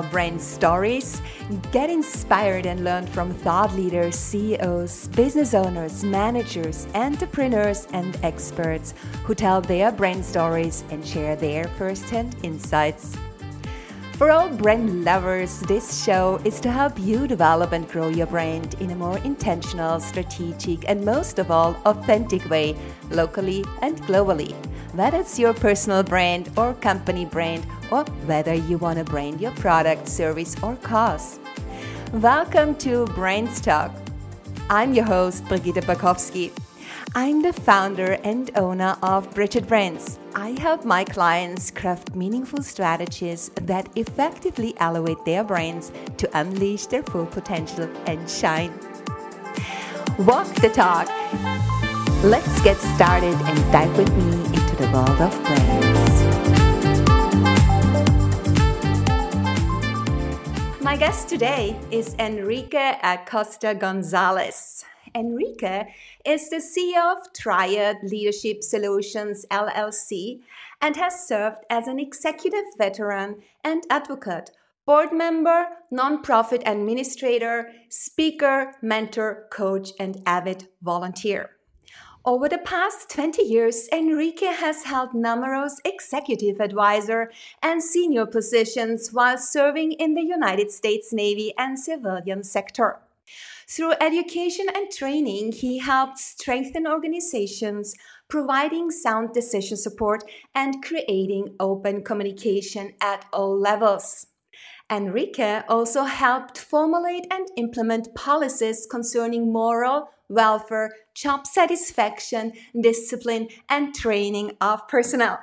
more brand stories? Get inspired and learn from thought leaders, CEOs, business owners, managers, entrepreneurs, and experts who tell their brand stories and share their first hand insights. For all brand lovers, this show is to help you develop and grow your brand in a more intentional, strategic, and most of all, authentic way, locally and globally. Whether it's your personal brand or company brand, or whether you want to brand your product, service, or cause. Welcome to Brands Talk. I'm your host, Brigitte Bakowski. I'm the founder and owner of Bridget Brands. I help my clients craft meaningful strategies that effectively elevate their brands to unleash their full potential and shine. Walk the talk. Let's get started and dive with me into the world of brands. My guest today is Enrique Acosta Gonzalez. Enrique is the CEO of Triad Leadership Solutions LLC and has served as an executive veteran and advocate, board member, nonprofit administrator, speaker, mentor, coach, and avid volunteer. Over the past 20 years, Enrique has held numerous executive advisor and senior positions while serving in the United States Navy and civilian sector. Through education and training, he helped strengthen organizations, providing sound decision support and creating open communication at all levels. Enrique also helped formulate and implement policies concerning moral, welfare, job satisfaction, discipline, and training of personnel.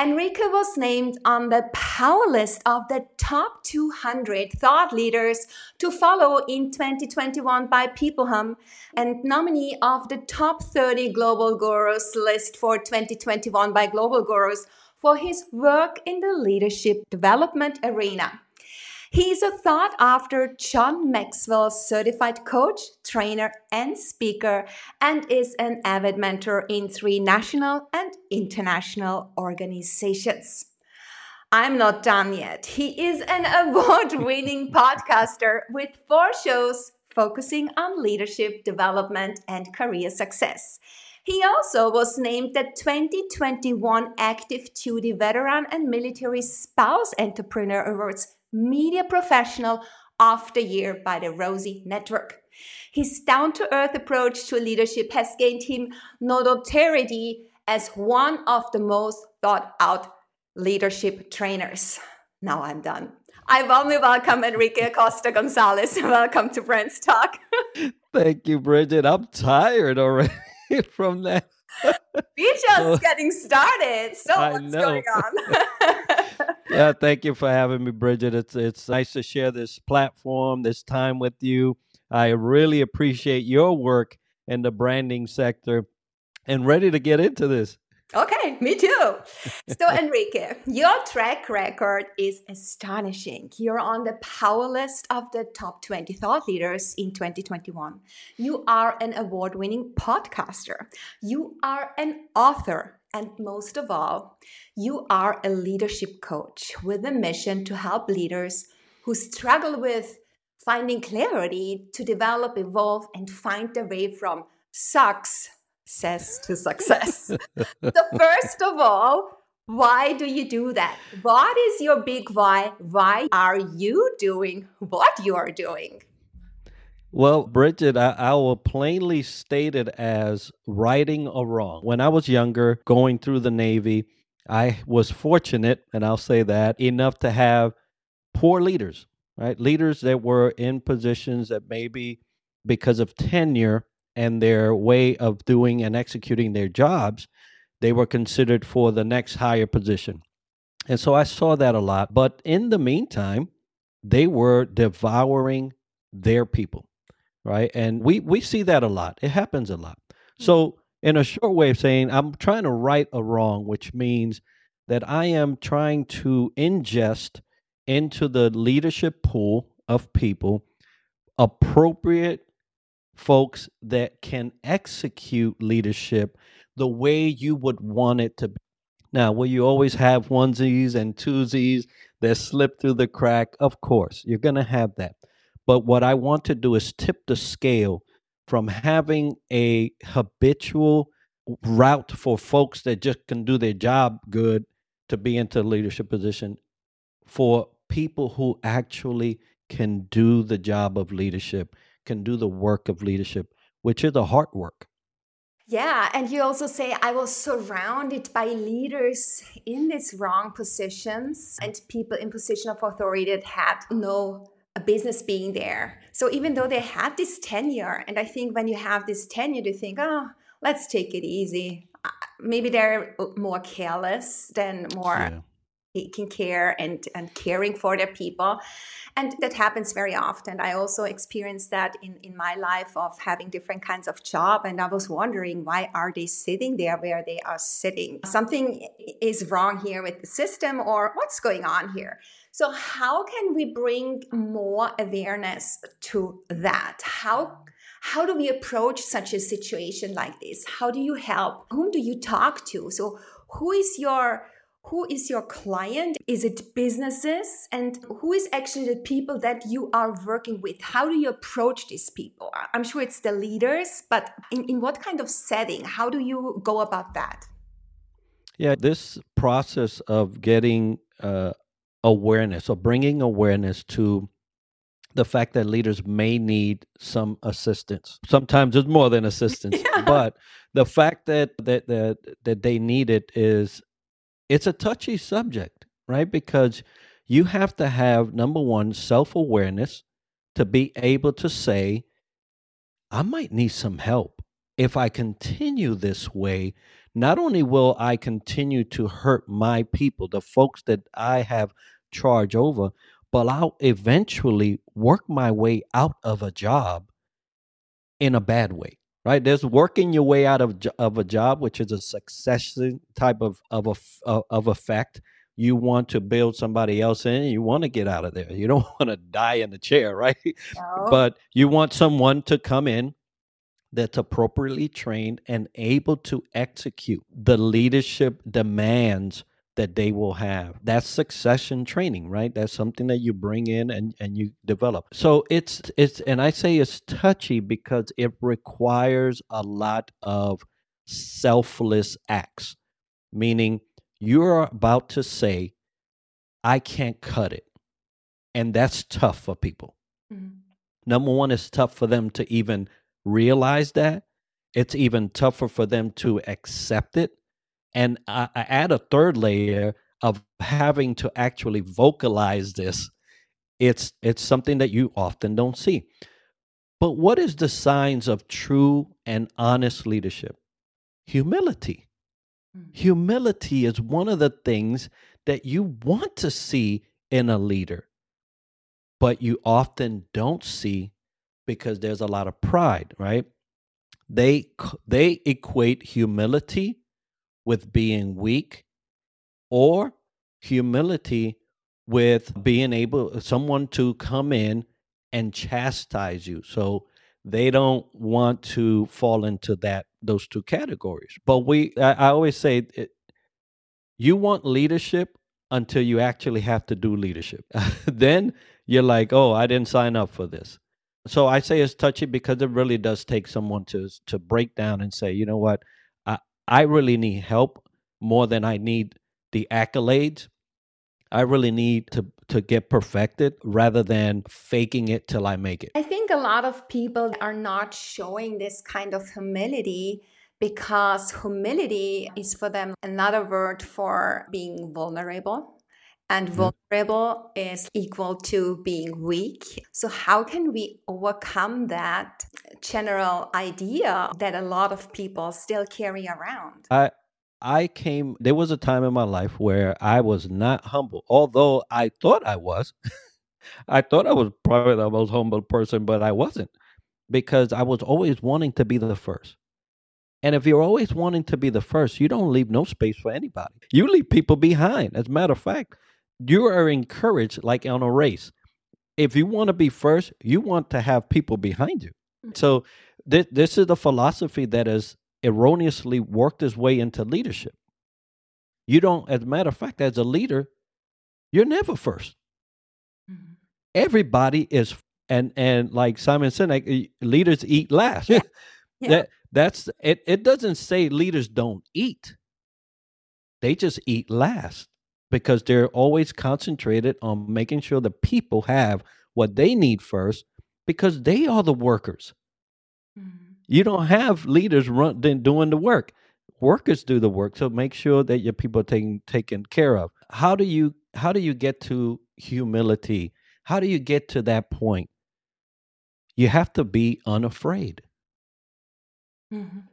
Enrique was named on the power list of the top 200 thought leaders to follow in 2021 by Peoplehum and nominee of the top 30 global gurus list for 2021 by Global Gurus for his work in the leadership development arena. He is a thought after John Maxwell certified coach, trainer, and speaker, and is an avid mentor in three national and international organizations. I'm not done yet. He is an award winning podcaster with four shows focusing on leadership development and career success. He also was named the 2021 Active Duty Veteran and Military Spouse Entrepreneur Awards Media Professional of the Year by the Rosie Network. His down to earth approach to leadership has gained him notoriety as one of the most thought out leadership trainers. Now I'm done. I warmly welcome Enrique Acosta Gonzalez. Welcome to Brands Talk. Thank you, Bridget. I'm tired already from that. We're just getting started. So I what's know. going on? Yeah, thank you for having me, Bridget. It's it's nice to share this platform, this time with you. I really appreciate your work in the branding sector and ready to get into this. Okay, me too. So, Enrique, your track record is astonishing. You're on the power list of the top 20 thought leaders in 2021. You are an award winning podcaster. You are an author. And most of all, you are a leadership coach with a mission to help leaders who struggle with finding clarity to develop, evolve, and find their way from sucks says to success. so, first of all, why do you do that? What is your big why? Why are you doing what you are doing? Well, Bridget, I, I, will plainly state it as righting a wrong. When I was younger, going through the Navy, I was fortunate, and I'll say that, enough to have poor leaders, right? Leaders that were in positions that maybe because of tenure and their way of doing and executing their jobs, they were considered for the next higher position. And so I saw that a lot. But in the meantime, they were devouring their people right? And we we see that a lot. It happens a lot. So, in a short way of saying, I'm trying to right a wrong, which means that I am trying to ingest into the leadership pool of people appropriate folks that can execute leadership the way you would want it to be. Now, will you always have onesies and twosies that slip through the crack. Of course, you're going to have that. But what I want to do is tip the scale from having a habitual route for folks that just can do their job good to be into a leadership position for people who actually can do the job of leadership, can do the work of leadership, which is a hard work. Yeah, and you also say I was surrounded by leaders in these wrong positions and people in position of authority that had no business being there. So even though they had this tenure, and I think when you have this tenure, you think, oh, let's take it easy. Maybe they're more careless than more yeah taking care and, and caring for their people. And that happens very often. I also experienced that in, in my life of having different kinds of job. And I was wondering, why are they sitting there where they are sitting? Something is wrong here with the system or what's going on here? So how can we bring more awareness to that? How how do we approach such a situation like this? How do you help? Whom do you talk to? So who is your who is your client? Is it businesses? And who is actually the people that you are working with? How do you approach these people? I'm sure it's the leaders, but in, in what kind of setting? How do you go about that? Yeah, this process of getting uh, awareness or bringing awareness to the fact that leaders may need some assistance. Sometimes it's more than assistance, yeah. but the fact that that that that they need it is it's a touchy subject, right? Because you have to have number one self awareness to be able to say, I might need some help. If I continue this way, not only will I continue to hurt my people, the folks that I have charge over, but I'll eventually work my way out of a job in a bad way right? There's working your way out of of a job, which is a succession type of of a of effect. You want to build somebody else in. You want to get out of there. You don't want to die in the chair, right? No. But you want someone to come in that's appropriately trained and able to execute the leadership demands that they will have. That's succession training, right? That's something that you bring in and, and you develop. So it's it's and I say it's touchy because it requires a lot of selfless acts. Meaning you're about to say, I can't cut it. And that's tough for people. Mm-hmm. Number one, it's tough for them to even realize that. It's even tougher for them to accept it and I, I add a third layer of having to actually vocalize this it's it's something that you often don't see but what is the signs of true and honest leadership humility mm-hmm. humility is one of the things that you want to see in a leader but you often don't see because there's a lot of pride right? They they equate humility with being weak or humility with being able someone to come in and chastise you. So they don't want to fall into that those two categories. But we i, I always say it, you want leadership until you actually have to do leadership. Then you're like oh i didn't sign up for this so i say it's touchy because it really does take someone to to break down and say you know what I I really need help more than I need the accolades. I really need to to get perfected rather than faking it till I make it. I think a lot of people are not showing this kind of humility because humility is for them another word for being vulnerable. And mm-hmm. vulnerable is equal to being weak. So, how can we overcome that general idea that a lot of people still carry around? I, I came, there was a time in my life where I was not humble, although I thought I was. I thought I was probably the most humble person, but I wasn't because I was always wanting to be the first. And if you're always wanting to be the first, you don't leave no space for anybody. You leave people behind. As a matter of fact, you are encouraged like on a race. If you want to be first, you want to have people behind you. Mm-hmm. So th- this is the philosophy that has erroneously worked its way into leadership. You don't, as a matter of fact, as a leader, you're never 1st Mhm. Everybody is, and and like Simon Sinek, leaders eat last. Yeah. Yeah. that that's it. It doesn't say leaders don't eat. They just eat last because they're always concentrated on making sure the people have what they need first because they are the workers. Mhm. You don't have leaders run doing the work. Workers do the work. So make sure that your people are taken taken care of. How do you how do you get to humility? How do you get to that point? You have to be unafraid. Mhm.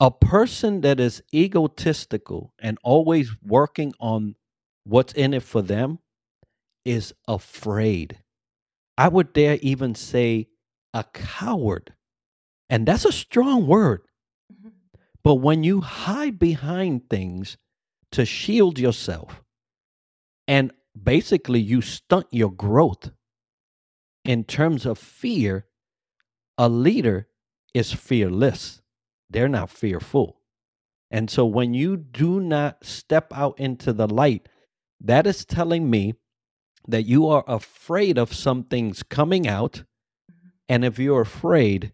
A person that is egotistical and always working on what's in it for them is afraid. I would dare even say a coward. And that's a strong word. Mhm. But when you hide behind things to shield yourself, and basically you stunt your growth in terms of fear, a leader is fearless. They're not fearful. And so when you do not step out into the light, that is telling me that you are afraid of some things coming out. And if you're afraid,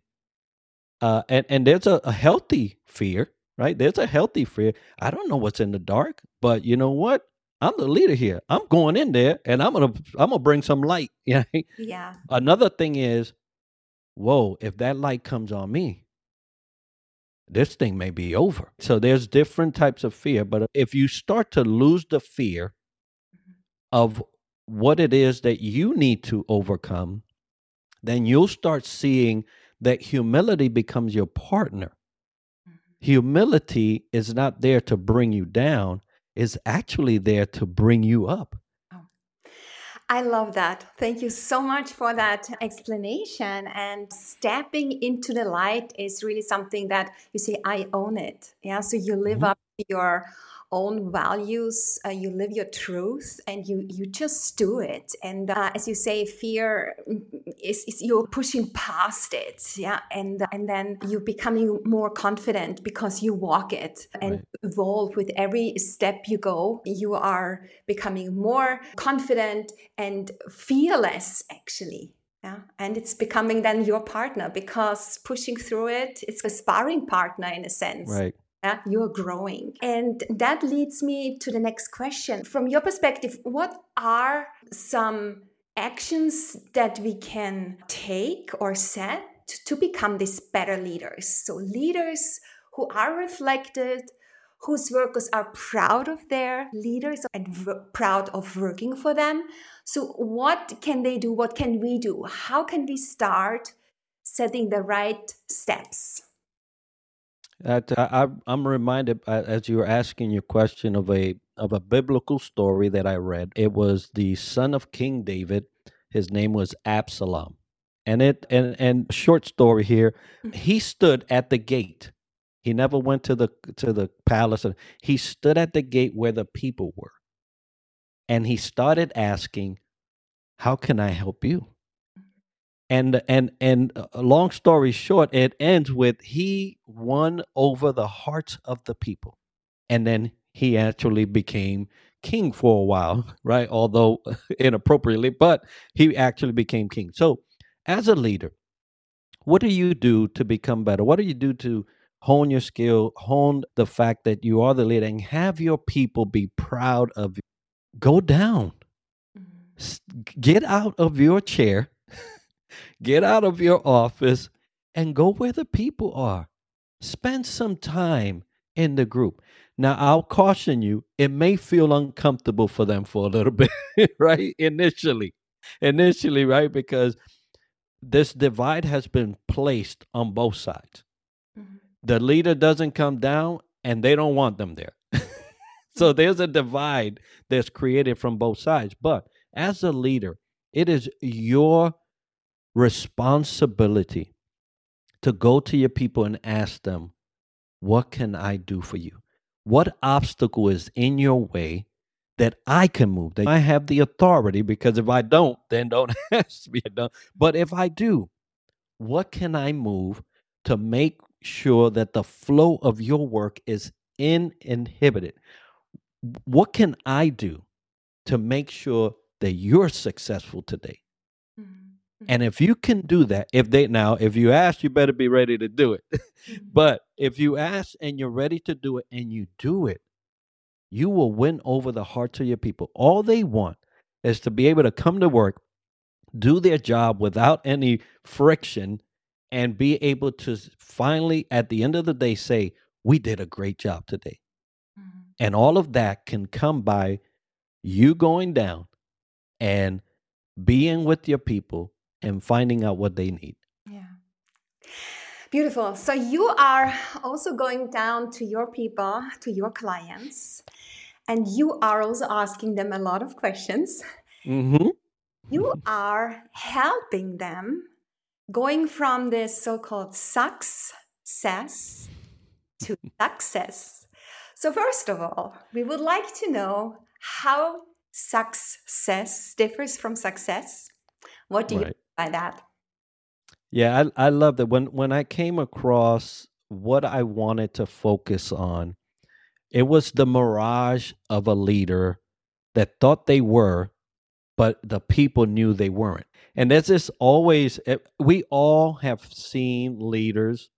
uh, and, and there's a, a healthy fear, right? There's a healthy fear. I don't know what's in the dark, but you know what? I'm the leader here. I'm going in there and I'm gonna I'm gonna bring some light. Yeah. Yeah. Another thing is, whoa, if that light comes on me, this thing may be over. So there's different types of fear. But if you start to lose the fear of what it is that you need to overcome, then you'll start seeing that humility becomes your partner. Humility is not there to bring you down, is actually there to bring you up. I love that. Thank you so much for that explanation. And stepping into the light is really something that you say, I own it. Yeah. So you live Mhm. up to your own values, uh, you live your truth, and you you just do it. And uh, as you say, fear is, is you're pushing past it. Yeah. And and then you're becoming more confident because you walk it and Right. evolve with every step you go. You are becoming more confident and fearless, actually. Yeah. And it's becoming then your partner because pushing through it, it's a sparring partner in a sense. Right. Yeah, you're growing. And that leads me to the next question. From your perspective, what are some actions that we can take or set to become these better leaders? So, leaders who are reflected, whose workers are proud of their leaders and v- proud of working for them. So, what can they do? What can we do? How can we start setting the right steps? That I, I, I'm reminded uh, as you were asking your question of a of a biblical story that I read. It was the son of King David. His name was Absalom, and it and and short story here. He stood at the gate. He never went to the to the palace. He stood at the gate where the people were, and he started asking, "How can I help you?" And and and uh, long story short it ends with he won over the hearts of the people. And then he actually became king for a while right although inappropriately but he actually became king. So as a leader what do you do to become better? What do you do to hone your skill hone the fact that you are the leader and have your people be proud of you? Go down. Get out of your chair get out of your office and go where the people are. Spend some time in the group. Now, I'll caution you, it may feel uncomfortable for them for a little bit, right? Initially, initially, right? Because this divide has been placed on both sides. Mhm. The leader doesn't come down and they don't want them there. so there's a divide that's created from both sides. But as a leader, it is your responsibility to go to your people and ask them, What can I do for you? What obstacle is in your way that I can move? That I have the authority because if I don't, then don't ask me. But if I do, what can I move to make sure that the flow of your work is uninhibited? What can I do to make sure that you're successful today. Mm-hmm. And if you can do that, if they now, if you ask, you better be ready to do it. Mm-hmm. but if you ask and you're ready to do it and you do it, you will win over the hearts of your people. All they want is to be able to come to work, do their job without any friction, and be able to finally, at the end of the day, say, We did a great job today. Mhm. And all of that can come by you going down and being with your people and finding out what they need. Yeah. Beautiful. So you are also going down to your people, to your clients, and you are also asking them a lot of questions. Mm-hmm. You are helping them going from this so called success to success. So, first of all, we would like to know how success differs from success. What do you Right. mean by that? Yeah, I I love that when when I came across what I wanted to focus on, it was the mirage of a leader that thought they were, but the people knew they weren't. And there's this always eh, we all have seen leaders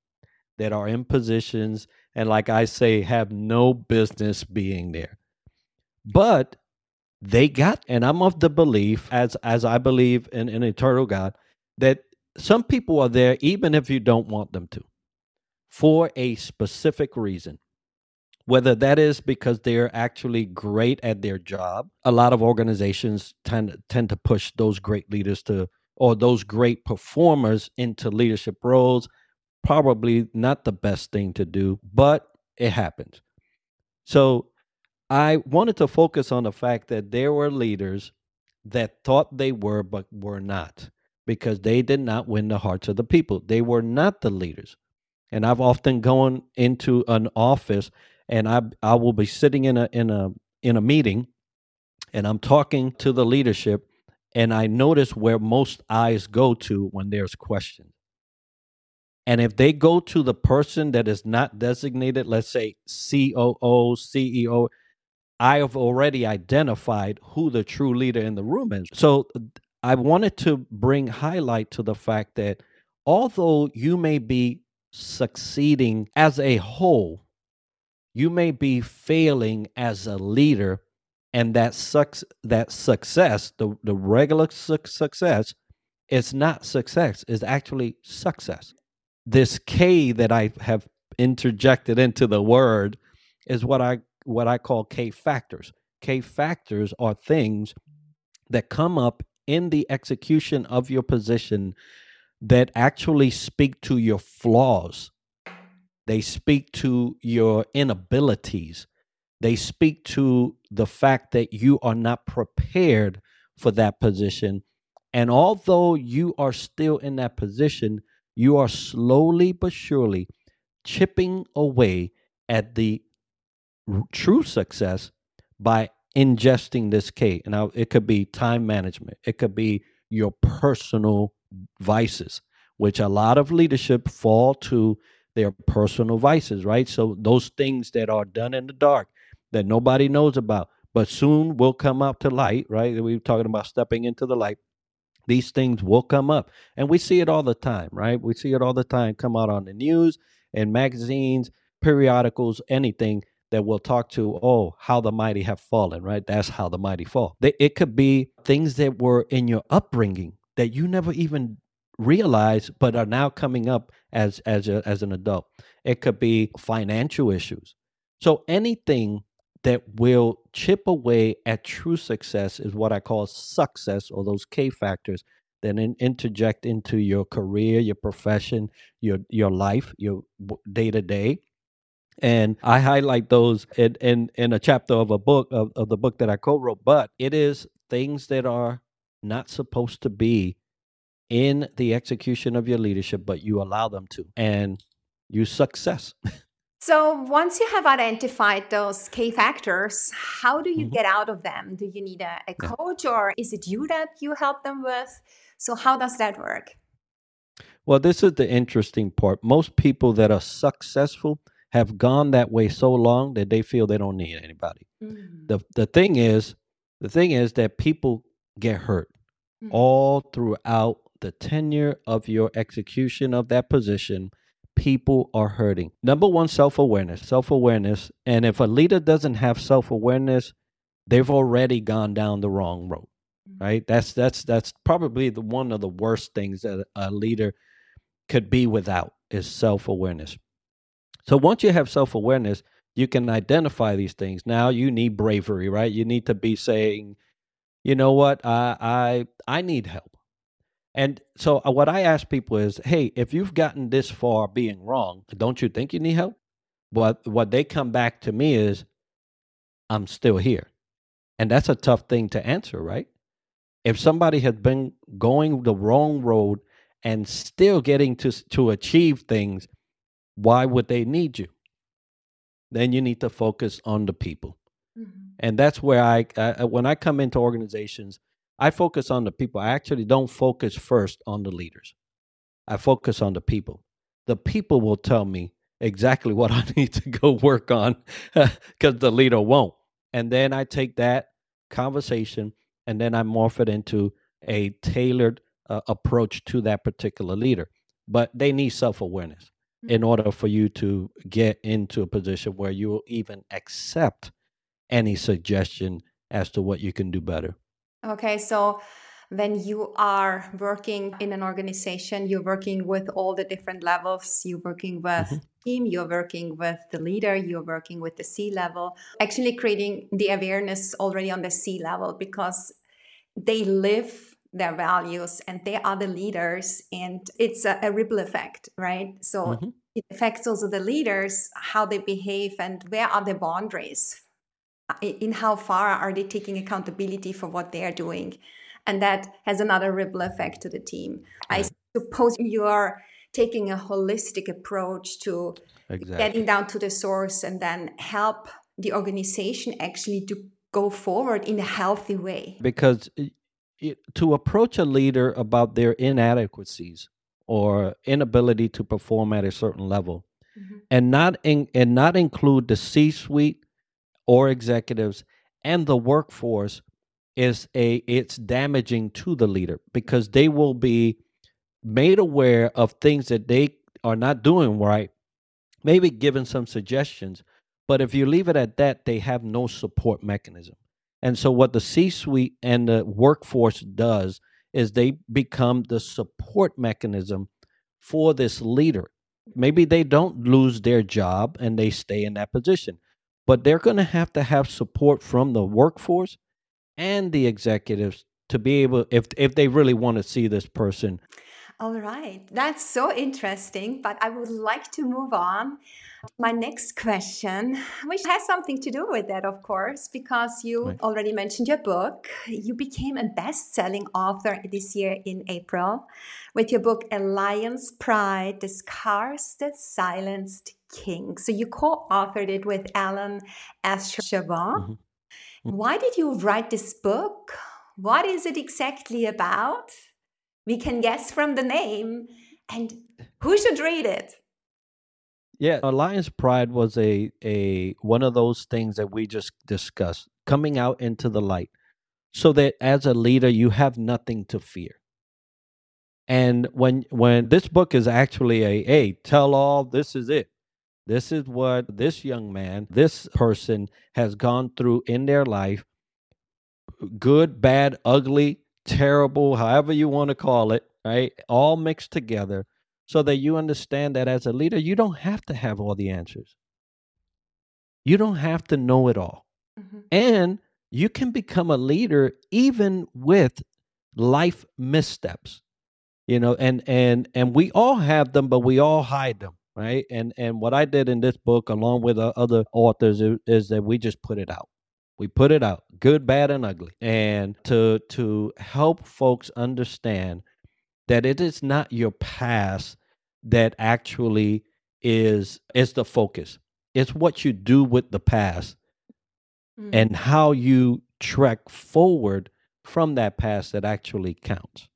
that are in positions and like I say have no business being there. But they got and I'm of the belief as as I believe in an eternal God that some people are there even if you don't want them to for a specific reason. Whether that is because they're actually great at their job. A lot of organizations tend tend to push those great leaders to or those great performers into leadership roles. Probably not the best thing to do but it happens. So i wanted to focus on the fact that there were leaders that thought they were but were not because they did not win the hearts of the people. They were not the leaders. And I've often gone into an office and I I will be sitting in a in a in a meeting and I'm talking to the leadership and I notice where most eyes go to when there's questions. And if they go to the person that is not designated, let's say COO, CEO, I have already identified who the true leader in the room is. So I wanted to bring highlight to the fact that although you may be succeeding as a whole, you may be failing as a leader, and that sucks that success, the, the regular suc success, is not success, is actually success. This K that I have interjected into the word is what I what I call K factors. K factors are things that come up in the execution of your position that actually speak to your flaws. They speak to your inabilities. They speak to the fact that you are not prepared for that position. And although you are still in that position, you are slowly but surely chipping away at the true success by ingesting this K. Now, it could be time management, it could be your personal vices, which a lot of leadership fall to their personal vices, right? So, those things that are done in the dark that nobody knows about, but soon will come up to light, right? We were talking about stepping into the light. These things will come up, and we see it all the time, right? We see it all the time come out on the news and magazines, periodicals, anything that will talk to, oh, how the mighty have fallen, right? That's how the mighty fall. It could be things that were in your upbringing that you never even realized, but are now coming up as as a, as an adult. It could be financial issues. So anything that will chip away at true success is what I call suckcess, or those K factors that in, interject into your career, your profession, your your life, your day to day and I highlight those in, in, in a chapter of a book of, of the book that I co-wrote. But it is things that are not supposed to be in the execution of your leadership, but you allow them to, and you success. So, once you have identified those K factors, how do you Mhm. get out of them? Do you need a, a coach or is it you that you help them with? So, how does that work? Well, this is the interesting part. Most people that are successful have gone that way so long that they feel they don't need anybody. Mm. The the thing is, The thing is that people get hurt Mhm. all throughout the tenure of your execution of that position. People are hurting. Number one, self awareness. Self awareness. And if a leader doesn't have self awareness, they've already gone down the wrong road Mhm. right that's that's that's probably the one of the worst things that a leader could be without is self-awareness so once you have self-awareness you can identify these things. Now you need bravery right? You need to be saying you know what? I i i need help. And so uh, what i ask people is hey if you've gotten this far being wrong don't you think you need help? But what they come back to me is i'm still here. And that's a tough thing to answer right? If somebody has been going the wrong road and still getting to to achieve things why would they need you? Then you need to focus on the people. Mhm. and that's where I, I when i come into organizations i focus on the people. I actually don't focus first on the leaders. I focus on the people. The people will tell me exactly what i need to go work on because the leader won't. And then i take that conversation and then i morph it into a tailored uh, approach to that particular leader. But they need self-awareness in order for you to get into a position where you will even accept any suggestion as to what you can do better. Okay, so when you are working in an organization, you're working with all the different levels. You're working with Mhm. team, you're working with the leader, you're working with the C level. Actually, creating the awareness already on the C level because they live their values and they are the leaders, and it's a, a ripple effect, right? So Mhm. it affects also the leaders how they behave and where are the boundaries in how far are they taking accountability for what they are doing and that has another ripple effect to the team i suppose you are taking a holistic approach to Exactly. getting down to the source and then help the organization actually to go forward in a healthy way because it, to approach a leader about their inadequacies or inability to perform at a certain level Mhm. and not in, and not include the C-suite or executives and the workforce is a it's damaging to the leader because they will be made aware of things that they are not doing right maybe given some suggestions but if you leave it at that they have no support mechanism and so what the c-suite and the workforce does is they become the support mechanism for this leader. Maybe they don't lose their job and they stay in that position but they're going to have to have support from the workforce and the executives to be able if if they really want to see this person all right. That's so interesting but i would like to move on. My next question which has something to do with that of course because you Right. already mentioned your book. You became a best-selling author this year in april with your book alliance pride the scars that silenced king so you co-authored it with alan Ashravan. Mhm. why did you write this book? What is it exactly about we can guess from the name and who should read it Yeah, Alliance Pride was a a one of those things that we just discussed coming out into the light so that as a leader you have nothing to fear. And when when this book is actually a hey, tell all this is it. This is what this young man, this person has gone through in their life good, bad, ugly, terrible, however you want to call it, right? All mixed together so that you understand that as a leader, you don't have to have all the answers. You don't have to know it all. Mhm. And you can become a leader even with life missteps. You know, and and and we all have them, but we all hide them, right? And and what I did in this book, along with other authors, is, is that we just put it out. We put it out, good, bad, and ugly, and to to help folks understand that it is not your past that actually is is the focus. It's what you do with the past Mm. and how you trek forward from that past that actually counts.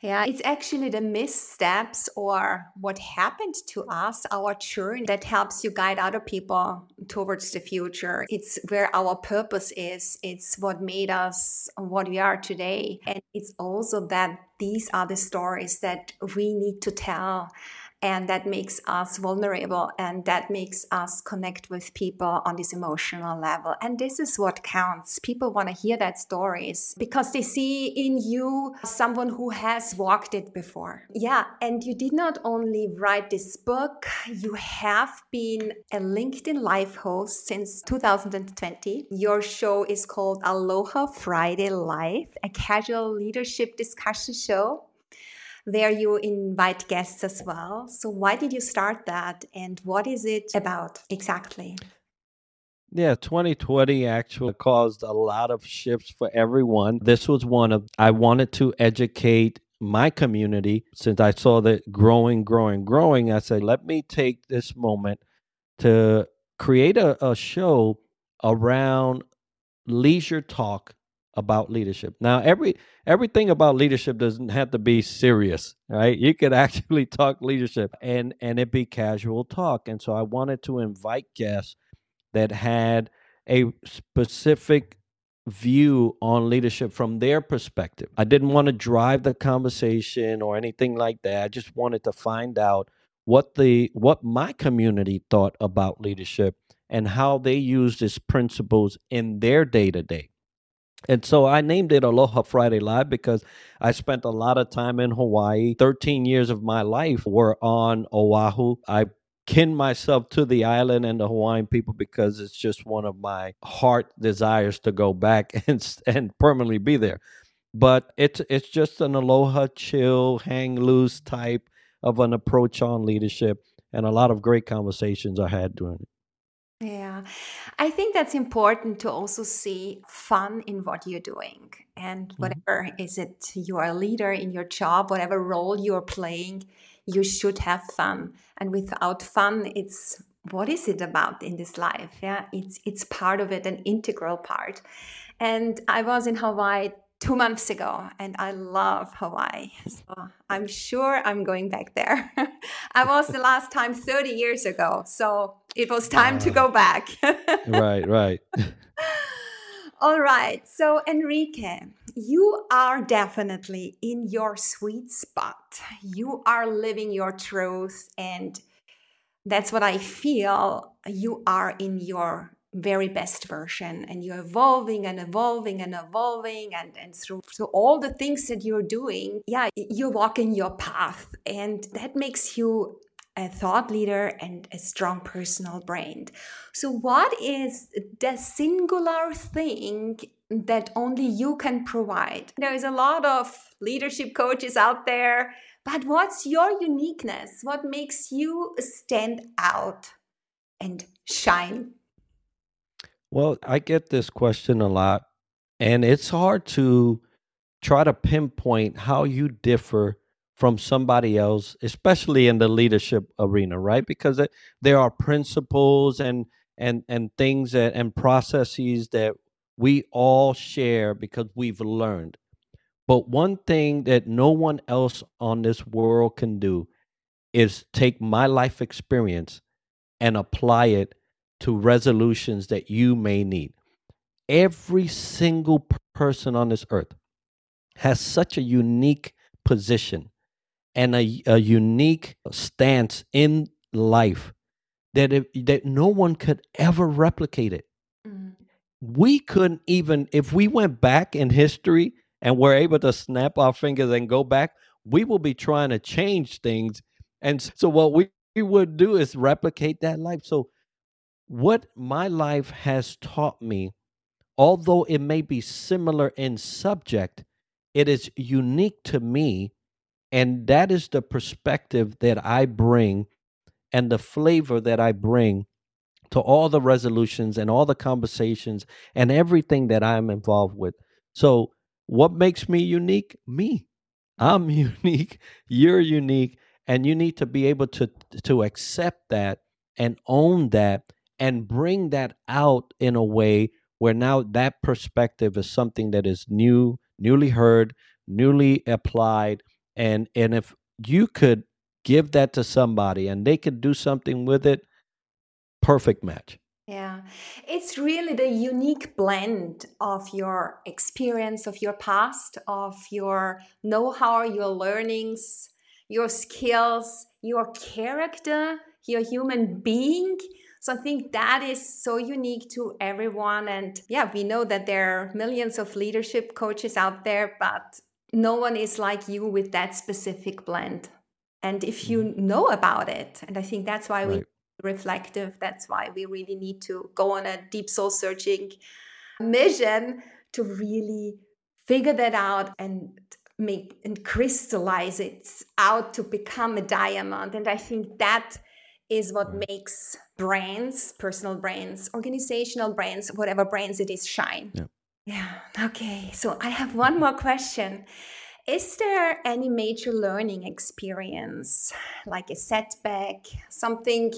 Yeah, it's actually the missteps or what happened to us, our journey, that helps you guide other people towards the future. It's where our purpose is, it's what made us what we are today. And it's also that these are the stories that we need to tell and that makes us vulnerable and that makes us connect with people on this emotional level. And this is what counts. People want to hear that stories because they see in you someone who has walked it before. Yeah and you did not only write this book you have been a linkedin live host since 2020 your show is called aloha friday live a casual leadership discussion show there you invite guests as well. So why did you start that and what is it about exactly? Yeah, 2020 actually caused a lot of shifts for everyone. This was one of I wanted to educate my community since I saw that growing, growing, growing. I said, let me take this moment to create a, a show around leisure talk about leadership. Now, every everything about leadership doesn't have to be serious, right? You could actually talk leadership and and it be casual talk. And so I wanted to invite guests that had a specific view on leadership from their perspective. I didn't want to drive the conversation or anything like that. I just wanted to find out what the what my community thought about leadership and how they used its principles in their day to day. And so I named it Aloha Friday Live because I spent a lot of time in Hawaii. 13 years of my life were on Oahu. I kin myself to the island and the Hawaiian people because it's just one of my heart desires to go back and and permanently be there. But it's it's just an aloha chill, hang loose type of an approach on leadership and a lot of great conversations I had during it. Yeah, I think that's important to also see fun in what you're doing. And mm-hmm. whatever mm-hmm. is it, you are a leader in your job, whatever role you're playing, you should have fun. And without fun, it's what is it about in this life? Yeah, it's it's part of it, an integral part. And I was in Hawaii two months ago and I love Hawaii. So I'm sure I'm going back there. I was the last time 30 years ago. So it was time uh, to go back. right, right. All right. So, Enrique, you are definitely in your sweet spot. You are living your truth. And that's what I feel. You are in your very best version and you're evolving and evolving and evolving and, and through, through all the things that you're doing yeah you're walking your path and that makes you a thought leader and a strong personal brand. So what is the singular thing that only you can provide? There is a lot of leadership coaches out there but what's your uniqueness? What makes you stand out and shine? Well, I get this question a lot, and it's hard to try to pinpoint how you differ from somebody else, especially in the leadership arena, right? Because it, there are principles and and and things that and processes that we all share because we've learned. But one thing that no one else on this world can do is take my life experience and apply it to resolutions that you may need. Every single person on this earth has such a unique position and a, a unique stance in life that if, that no one could ever replicate it. Mm-hmm. We couldn't even if we went back in history and were able to snap our fingers and go back, we will be trying to change things. And so what we, we would do is replicate that life. So what my life has taught me, although it may be similar in subject, it is unique to me. And that is the perspective that I bring and the flavor that I bring to all the resolutions and all the conversations and everything that I'm involved with. So, what makes me unique? Me. I'm unique. You're unique. And you need to be able to, to accept that and own that and bring that out in a way where now that perspective is something that is new, newly heard, newly applied and and if you could give that to somebody and they could do something with it perfect match yeah, it's really the unique blend of your experience, of your past, of your know how, your learnings, your skills, your character, your human being. So I think that is so unique to everyone. And yeah, we know that there are millions of leadership coaches out there, but no one is like you with that specific blend. And if you mm-hmm. know about it, and I think that's why right. we reflective. That's why we really need to go on a deep soul searching mission to really figure that out and make and crystallize it out to become a diamond. And I think that is what makes brands, personal brands, organizational brands, whatever brands it is, shine. Yeah. Yeah. Okay. So I have one more question. Is there any major learning experience, like a setback, something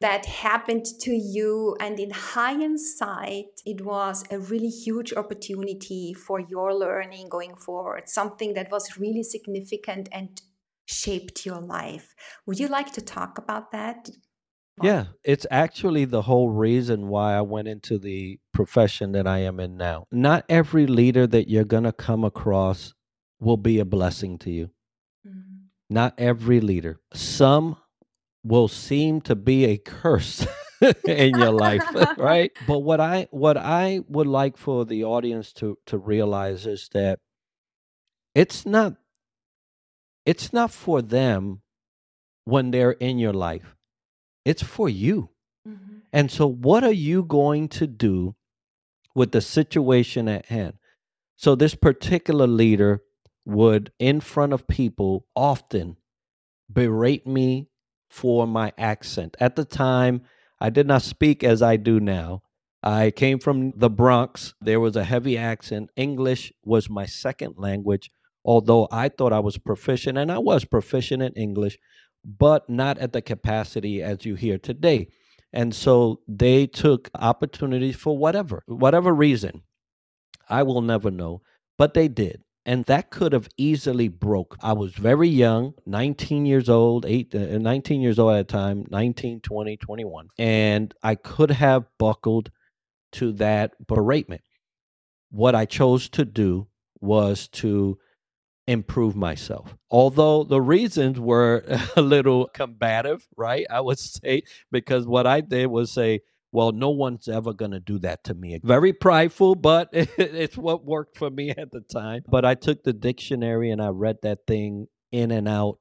that happened to you. And in hindsight, it was a really huge opportunity for your learning going forward, something that was really significant and shaped your life. Would you like to talk about that? Yeah, it's actually the whole reason why I went into the profession that I am in now. Not every leader that you're going to come across will be a blessing to you. Mm-hmm. Not every leader. Some will seem to be a curse in your life right but what i what i would like for the audience to to realize is that it's not it's not for them when they're in your life it's for you mm-hmm. and so what are you going to do with the situation at hand so this particular leader would in front of people often berate me for my accent. At the time, I did not speak as I do now. I came from the Bronx. There was a heavy accent. English was my second language, although I thought I was proficient, and I was proficient in English, but not at the capacity as you hear today. And so they took opportunities for whatever, whatever reason. I will never know, but they did. And that could have easily broke. I was very young 19 years old 8 uh, 19 years old at the time 19 20 21 and i could have buckled to that beratement. What i chose to do was to improve myself although the reasons were a little combative right i would say because what i did was say well, no one's ever going to do that to me. Very prideful, but it's what worked for me at the time. But I took the dictionary and I read that thing in and out.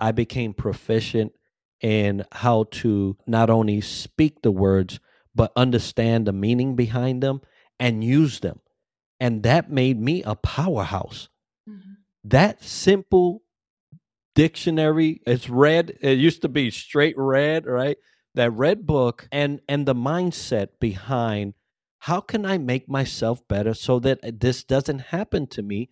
I became proficient in how to not only speak the words, but understand the meaning behind them and use them. And that made me a powerhouse. That simple dictionary, it's red. It used to be straight red, right? that red book and and the mindset behind how can I make myself better so that this doesn't happen to me?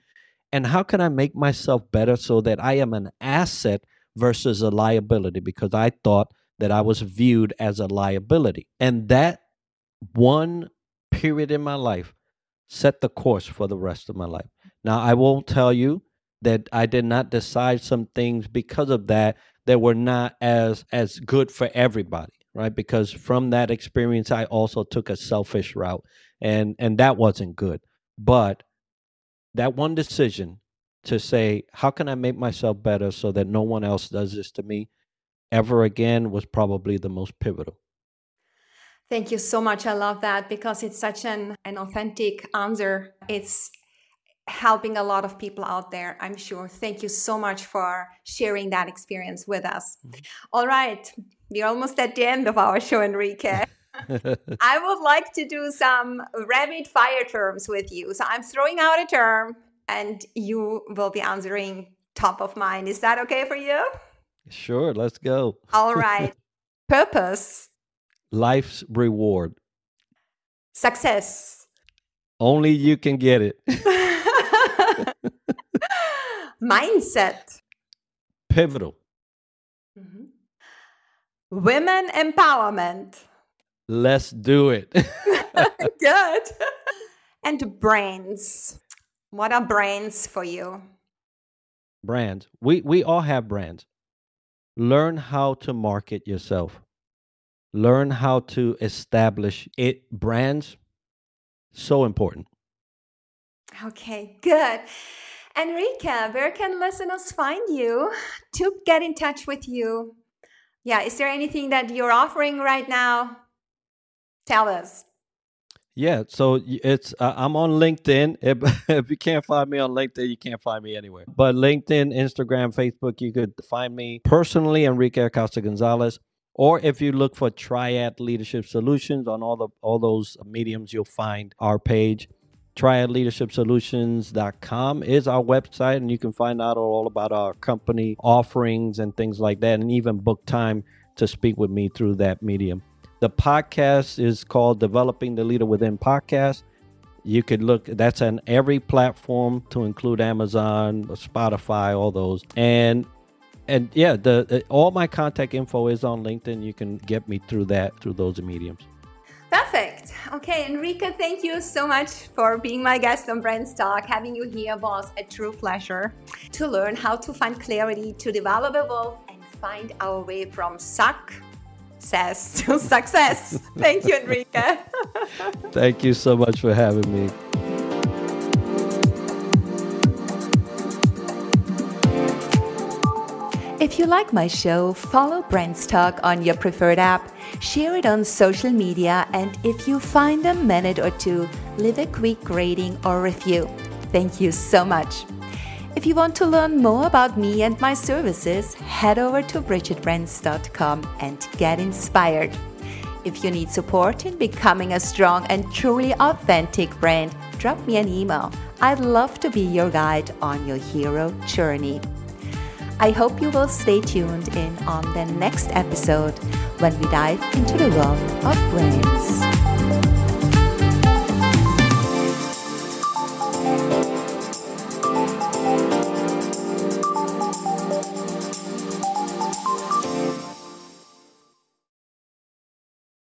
And how can I make myself better so that I am an asset versus a liability? Because I thought that I was viewed as a liability. And that one period in my life set the course for the rest of my life. Now, I won't tell you that I did not decide some things because of that that were not as as good for everybody right? Because from that experience i also took a selfish route and and that wasn't good. But that one decision to say how can i make myself better so that no one else does this to me? ever again was probably the most pivotal. Thank you so much. I love that because it's such an an authentic answer. It's helping a lot of people out there, I'm sure. Thank you so much for sharing that experience with us. Mm-hmm. All right, we're almost at the end of our show, Enrique. I would like to do some rapid fire terms with you. So I'm throwing out a term and you will be answering top of mind. Is that okay for you? Sure, let's go. All right. Purpose. Life's reward. Success. Only you can get it. Mindset. Pivotal. Mm-hmm. Women empowerment. Let's do it. Good. And brains. What are brands for you? Brands. We we all have brands. Learn how to market yourself. Learn how to establish it brands so important. Okay, good. Enrique, where can listeners find you to get in touch with you? Yeah, is there anything that you're offering right now? Tell us. Yeah, so it's uh, I'm on LinkedIn. If, if you can't find me on LinkedIn, you can't find me anywhere. But LinkedIn, Instagram, Facebook, you could find me personally, Enrique Acosta Gonzalez. Or if you look for Triad Leadership Solutions on all the all those mediums, you'll find our page. TriadLeadershipSolutions.com is our website, and you can find out all about our company offerings and things like that, and even book time to speak with me through that medium. The podcast is called Developing the Leader Within Podcast. You could look, that's on every platform to include Amazon, Spotify, all those. And and yeah, the, all my contact info is on LinkedIn. You can get me through that through those mediums. Perfect. Okay, Enrique, thank you so much for being my guest on Brands Talk. Having you here was a true pleasure to learn how to find clarity, to develop a will, and find our way from suck success to success. Thank you, Enrique. Thank you so much for having me. If you like my show, follow Brands Talk on your preferred app, share it on social media, and if you find a minute or two, leave a quick rating or review. Thank you so much. If you want to learn more about me and my services, head over to bridgetbrands.com and get inspired. If you need support in becoming a strong and truly authentic brand, drop me an email. I'd love to be your guide on your hero journey. I hope you will stay tuned in on the next episode when we dive into the world of brands.